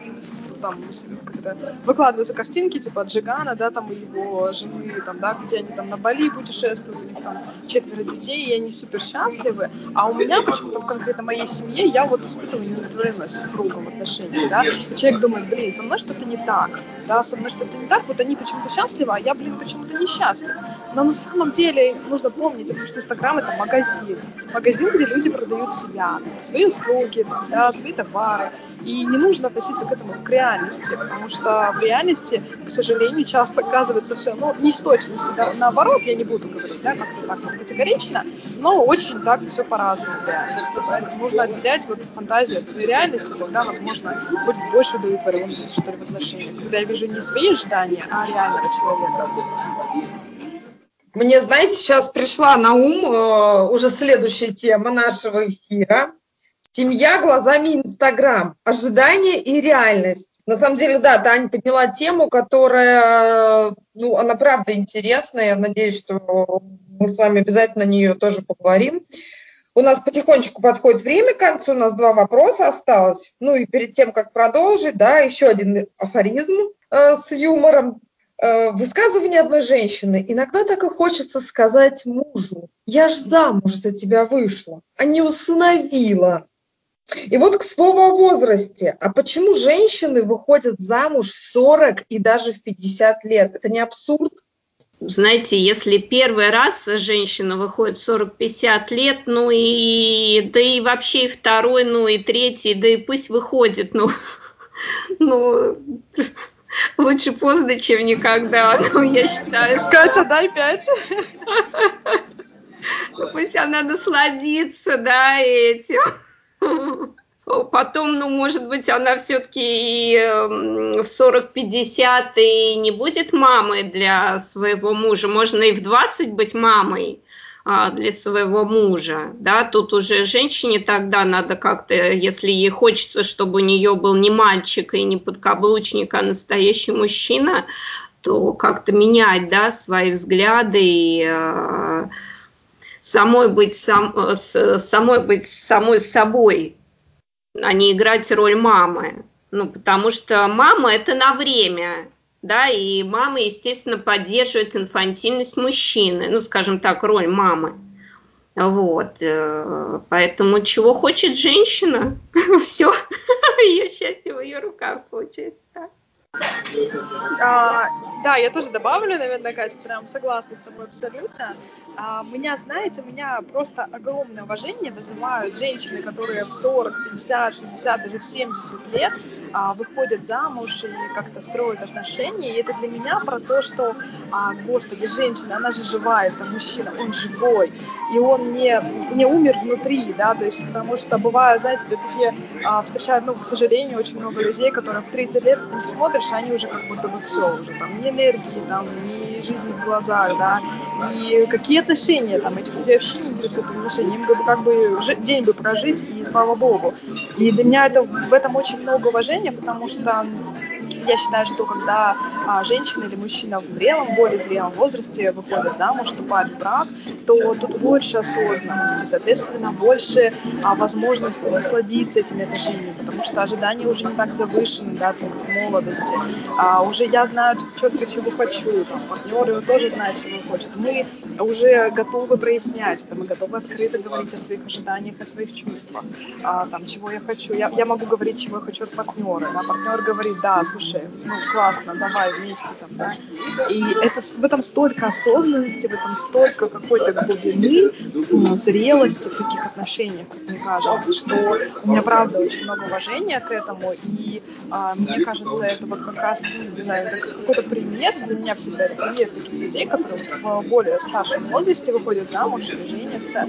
Speaker 3: там когда выкладываются картинки типа Джигана, да, там его жены, там, да, где они там на Бали путешествуют, у них там четверо детей, и они супер счастливы. А у меня почему-то в конкретно моей семье я вот испытываю неудовлетворенность с супругом в отношениях, да. И человек думает, блин, со мной что-то не так, да, со мной что-то не так, вот они почему-то счастливы, а я, блин, почему-то несчастлив. Но на самом деле нужно помнить, потому что Инстаграм это магазин. Магазин, где люди продают себя, свои услуги, да, свои товары. И не нужно относиться к этому к реальности, потому что в реальности, к сожалению, часто оказывается все, ну, не с точностью, да, наоборот, я не буду говорить, да, как-то так вот категорично, но очень так все по-разному в реальности. Поэтому нужно отделять вот фантазию от своей реальности, тогда, возможно, будет больше удовлетворенности, что ли, в отношениях, когда я вижу не свои ожидания, а реального человека.
Speaker 2: Мне, знаете, сейчас пришла на ум э, уже следующая тема нашего эфира. Семья глазами Инстаграм. Ожидание и реальность. На самом деле, да, Таня подняла тему, которая, ну, она правда интересная. Я надеюсь, что мы с вами обязательно на нее тоже поговорим. У нас потихонечку подходит время к концу, у нас два вопроса осталось. Ну и перед тем, как продолжить, да, еще один афоризм э, с юмором. Э, высказывание одной женщины. Иногда так и хочется сказать мужу, я ж замуж за тебя вышла, а не усыновила. И вот к слову о возрасте. А почему женщины выходят замуж в 40 и даже в 50 лет? Это не абсурд?
Speaker 4: Знаете, если первый раз женщина выходит 40-50 лет, ну и да и вообще и второй, ну и третий, да и пусть выходит, ну, [laughs] ну [laughs] лучше поздно, чем никогда, [laughs] ну я считаю,
Speaker 3: что... Катя, дай пять.
Speaker 4: Ну, пусть она насладится, да, этим. [laughs] Потом, ну, может быть, она все-таки эм, в 40-50 и не будет мамой для своего мужа. Можно и в 20 быть мамой а, для своего мужа. Да? Тут уже женщине тогда надо как-то, если ей хочется, чтобы у нее был не мальчик и не подкаблучник, а настоящий мужчина, то как-то менять да, свои взгляды и э, самой быть, сам, э, самой быть самой собой, а не играть роль мамы. Ну, потому что мама – это на время, да, и мама, естественно, поддерживает инфантильность мужчины, ну, скажем так, роль мамы. Вот, э, поэтому чего хочет женщина, [laughs] все, [laughs] ее счастье в ее руках получается.
Speaker 3: А, да, я тоже добавлю, наверное, Катя, прям согласна с тобой абсолютно. А, меня, знаете, меня просто огромное уважение вызывают женщины, которые в 40, 50, 60, даже в 70 лет а, выходят замуж и как-то строят отношения. И это для меня про то, что, а, господи, женщина, она же живая, это мужчина, он живой. И он не, не умер внутри, да, то есть потому что бывает, знаете, такие а, встречают, ну, к сожалению, очень много людей, которые в 30 лет, ты смотришь, они уже как будто бы все уже, там, ни энергии, там, ни жизни в глазах, да, и какие отношения, там, этих людей вообще не интересуют отношения, им бы как бы день бы прожить, и слава богу. И для меня это, в этом очень много уважения, потому что я считаю, что когда а, женщина или мужчина в зрелом, более зрелом возрасте выходит замуж, вступает в брак, то тут больше осознанности, соответственно, больше а, возможности насладиться этими отношениями, потому что ожидания уже не так завышены, да, как в молодости. А, уже я знаю четко, чего хочу, там, партнеры тоже знают, чего хочет. Мы уже готовы прояснять, мы готовы открыто говорить о своих ожиданиях, о своих чувствах, а, там, чего я хочу. Я, я могу говорить, чего я хочу от партнера. Да? Партнер говорит, да, слушай, ну, классно, давай вместе там, да. И это, в этом столько осознанности, в этом столько какой-то глубины, зрелости в таких отношениях, как мне кажется, что у меня, правда, очень много уважения к этому, и а, мне кажется, это вот как раз, не знаю, это какой-то пример, для меня всегда это пример таких людей, которые вот более старшем возрасте выходят замуж или женятся.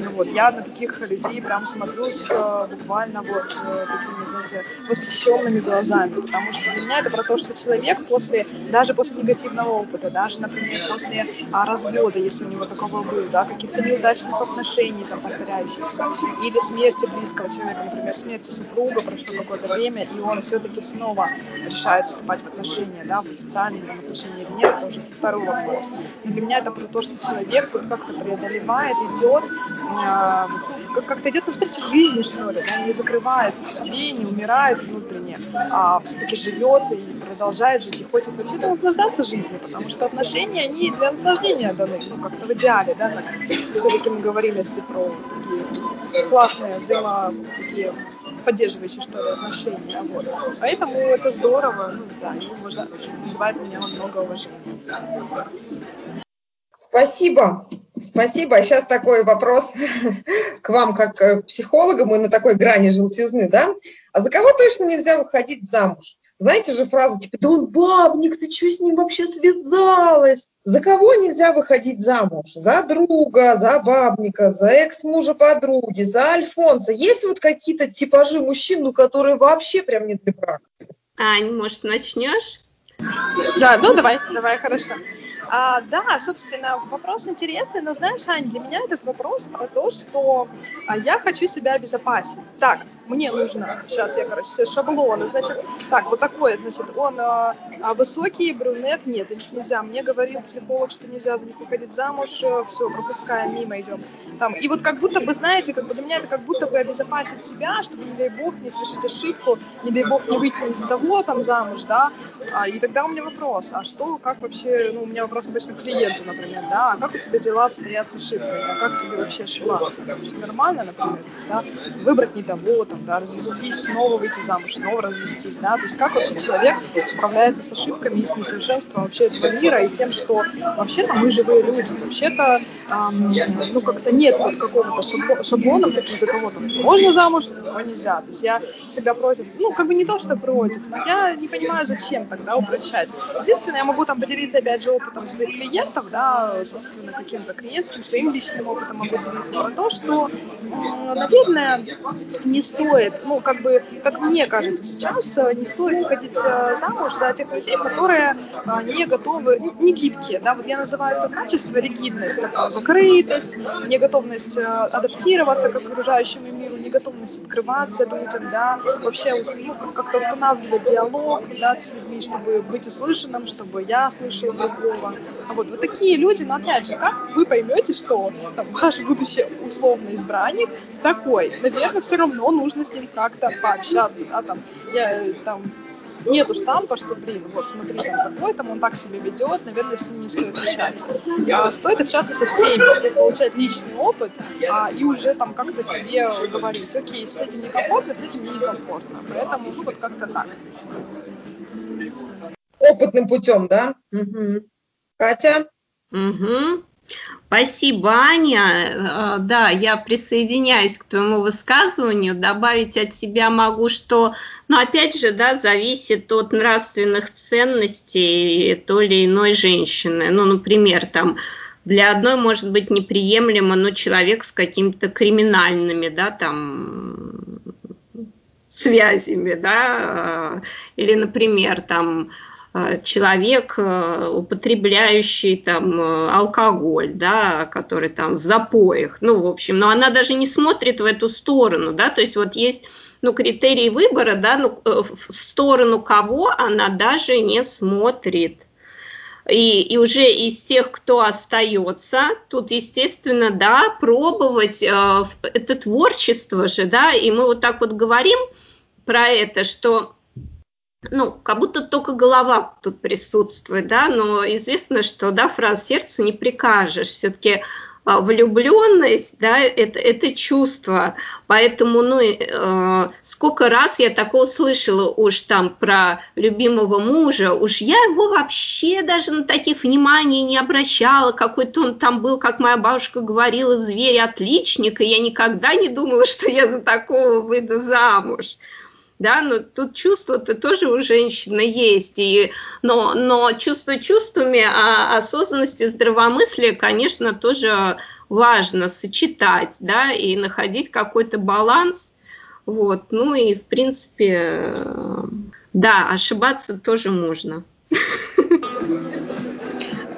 Speaker 3: Ну, вот, я на таких людей прям смотрю с буквально вот такими, знаете, восхищенными глазами, потому что для меня это про то, что человек после, даже после негативного опыта, даже, например, после а, развода, если у него такого был, да, каких-то неудачных отношений, там, повторяющихся, или смерти близкого человека, например, смерти супруга, прошло какое-то время, и он все-таки снова решает вступать в отношения, да, в официальные там, отношения или нет, это уже второй вопрос. Но для меня это про то, что человек вот как-то преодолевает, идет, э, как-то идет навстречу жизни, что ли, да, не закрывается в себе, не умирает внутренне, а все-таки живет и продолжает жить, и хочет вообще-то наслаждаться жизнью, потому что отношения, они для наслаждения даны, ну, как-то в идеале, да, так, все-таки мы говорили если про такие классные взаимо, такие поддерживающие, что ли, отношения, вот. Поэтому это здорово, ну, да, и можно, вызывает у меня много уважения.
Speaker 2: Спасибо. Спасибо. Сейчас такой вопрос [laughs] к вам, как к психологам, мы на такой грани желтизны, да? А за кого точно нельзя выходить замуж? Знаете же фраза типа, да он бабник, ты что с ним вообще связалась? За кого нельзя выходить замуж? За друга, за бабника, за экс-мужа подруги, за Альфонса. Есть вот какие-то типажи мужчин, ну, которые вообще прям не для брака?
Speaker 4: Ань, может, начнешь?
Speaker 3: Да, ну давай, давай, хорошо. А, да, собственно, вопрос интересный, но знаешь, Ань, для меня этот вопрос про то, что а, я хочу себя обезопасить. Так, мне нужно, сейчас я, короче, все шаблоны, значит, так, вот такое, значит, он а, а, высокий, брюнет, нет, нельзя. Мне говорил психолог, что нельзя за них выходить замуж, э, все, пропускаем, мимо идем. Там, и вот как будто бы, знаете, как бы для меня это как будто бы обезопасить себя, чтобы, не дай бог, не совершить ошибку, не дай бог, не выйти из того там замуж, да, а, и тогда у меня вопрос, а что, как вообще, ну, у меня вопрос обычно к клиенту, например, да, а как у тебя дела обстоят с ошибкой, а как тебе вообще ошибаться? Все нормально, например, да, выбрать не того, там, да, развестись, снова выйти замуж, снова развестись, да, то есть как вообще человек справляется с ошибками и с несовершенством вообще этого мира и тем, что вообще-то мы живые люди, вообще-то, эм, ну, как-то нет вот какого-то шабло, шаблона, таких за кого-то можно замуж, но нельзя, то есть я всегда против, ну, как бы не то, что против, но я не понимаю, зачем тогда упрощать. Единственное, я могу там поделиться, опять же, опытом своих клиентов, да, собственно, каким-то клиентским, своим личным опытом могу делиться про то, что, наверное, не стоит, ну, как бы, как мне кажется сейчас, э, не стоит выходить э, замуж за тех людей, которые э, не готовы, не гибкие, да, вот я называю это качество ригидность, такая закрытость, неготовность адаптироваться к окружающему миру, неготовность открываться людям, да, вообще ну, как-то устанавливать диалог, да, с людьми, чтобы быть услышанным, чтобы я слышала другого. Вот, вот такие люди, но опять же, как вы поймете, что там, ваш будущий условный избранник такой? Наверное, все равно нужно с ним как-то пообщаться, да, там, я, там, нету штампа, что, блин, вот смотри, там такой, там он так себя ведет, наверное, с ним не стоит общаться. А стоит общаться со всеми, стоит получать личный опыт а, и уже там как-то себе говорить, окей, с этим некомфортно, с этим мне некомфортно. Поэтому, ну, вот как-то так.
Speaker 2: Опытным путем, да? Угу. Катя?
Speaker 4: Угу. Спасибо, Аня. Э, да, я присоединяюсь к твоему высказыванию. Добавить от себя могу, что, ну, опять же, да, зависит от нравственных ценностей той или иной женщины. Ну, например, там, для одной может быть неприемлемо, но человек с какими-то криминальными, да, там, связями, да, э, или, например, там, человек, э, употребляющий там э, алкоголь, да, который там в запоях, ну, в общем, но она даже не смотрит в эту сторону, да, то есть вот есть, ну, критерии выбора, да, ну, в сторону кого она даже не смотрит. И, и уже из тех, кто остается, тут, естественно, да, пробовать э, это творчество же, да, и мы вот так вот говорим про это, что ну, как будто только голова тут присутствует, да, но известно, что, да, фраз сердцу не прикажешь, все-таки а, влюбленность, да, это, это чувство. Поэтому, ну, э, сколько раз я такого слышала уж там про любимого мужа, уж я его вообще даже на таких вниманий не обращала, какой-то он там был, как моя бабушка говорила, зверь отличник, и я никогда не думала, что я за такого выйду замуж да, но тут чувство-то тоже у женщины есть, и, но, но чувство чувствами, а осознанность и здравомыслие, конечно, тоже важно сочетать, да, и находить какой-то баланс, вот, ну и, в принципе, да, ошибаться тоже можно.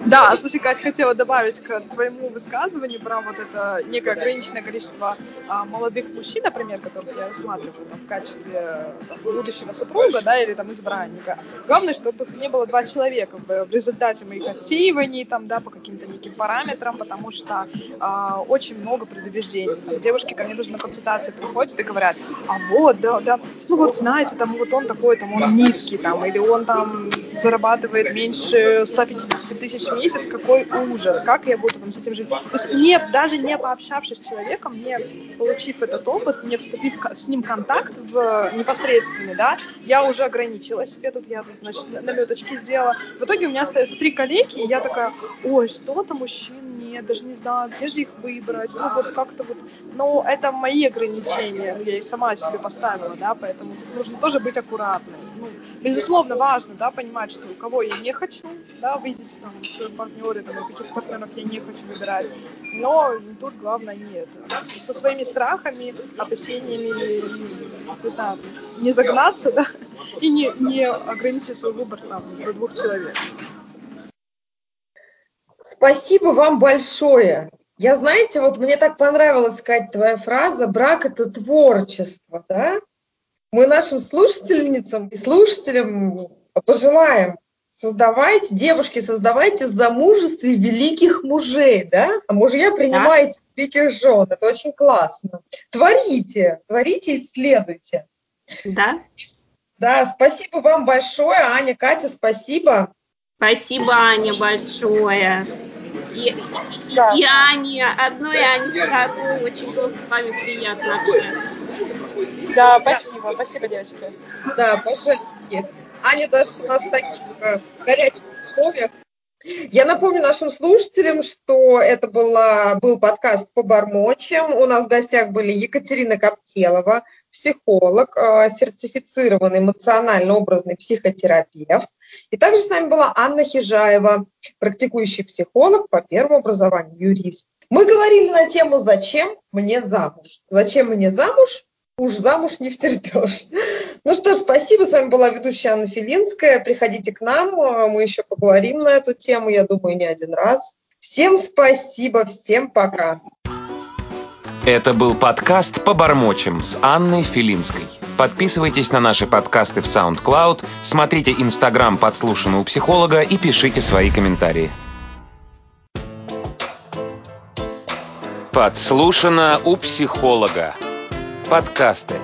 Speaker 3: Да, слушай, Катя, хотела добавить к твоему высказыванию про вот это некое ограниченное количество а, молодых мужчин, например, которых я рассматриваю там, в качестве будущего супруга, да, или там избранника. Главное, чтобы их не было два человека в, в результате моих отсеиваний, там, да, по каким-то неким параметрам, потому что а, очень много предубеждений. Там, девушки ко мне даже на консультации приходят и говорят, а вот, да, да, ну вот знаете, там вот он такой, там он низкий, там, или он там зарабатывает меньше 150 тысяч месяц, какой ужас, как я буду там с этим жить. То есть не, даже не пообщавшись с человеком, не получив этот опыт, не вступив с ним в контакт в непосредственный, да, я уже ограничила себе, тут я, значит, наметочки сделала. В итоге у меня остается три коллеги, и я такая, ой, что-то мужчин нет, даже не знаю, где же их выбрать, ну вот как-то вот, но это мои ограничения, я и сама себе поставила, да, поэтому нужно тоже быть аккуратной. Ну, безусловно, важно, да, понимать, что у кого я не хочу, да, видеть там в своем партнере, там, каких партнеров я не хочу выбирать, но тут главное нет. Со своими страхами, опасениями, не знаю, не загнаться, да, [laughs] и не, не ограничить свой выбор там до двух человек.
Speaker 2: Спасибо вам большое. Я, знаете, вот мне так понравилась, сказать твоя фраза «брак – это творчество», да? Мы нашим слушательницам и слушателям пожелаем создавайте, девушки, создавайте в замужестве великих мужей, да? А мужья принимайте да. великих жен. Это очень классно. Творите, творите, исследуйте.
Speaker 4: Да.
Speaker 2: Да, спасибо вам большое, Аня, Катя, спасибо.
Speaker 4: Спасибо, Аня, большое. И, да. и, Аня, одной Ане второй, очень было с вами приятно общаться.
Speaker 3: Да, спасибо, спасибо, девочки.
Speaker 2: Да, пожалуйста. Аня даже у нас в таких э, горячих условиях. Я напомню нашим слушателям, что это была, был подкаст по бормочам. У нас в гостях были Екатерина Коптелова, психолог, э, сертифицированный эмоционально-образный психотерапевт. И также с нами была Анна Хижаева, практикующий психолог по первому образованию, юрист. Мы говорили на тему «Зачем мне замуж?». Зачем мне замуж? Уж замуж не втерпешь. Ну что ж, спасибо. С вами была ведущая Анна Филинская. Приходите к нам, мы еще поговорим на эту тему, я думаю, не один раз. Всем спасибо, всем пока.
Speaker 1: Это был подкаст «По бормочем» с Анной Филинской. Подписывайтесь на наши подкасты в SoundCloud, смотрите Инстаграм «Подслушано у психолога» и пишите свои комментарии. Подслушано у психолога. Подкасты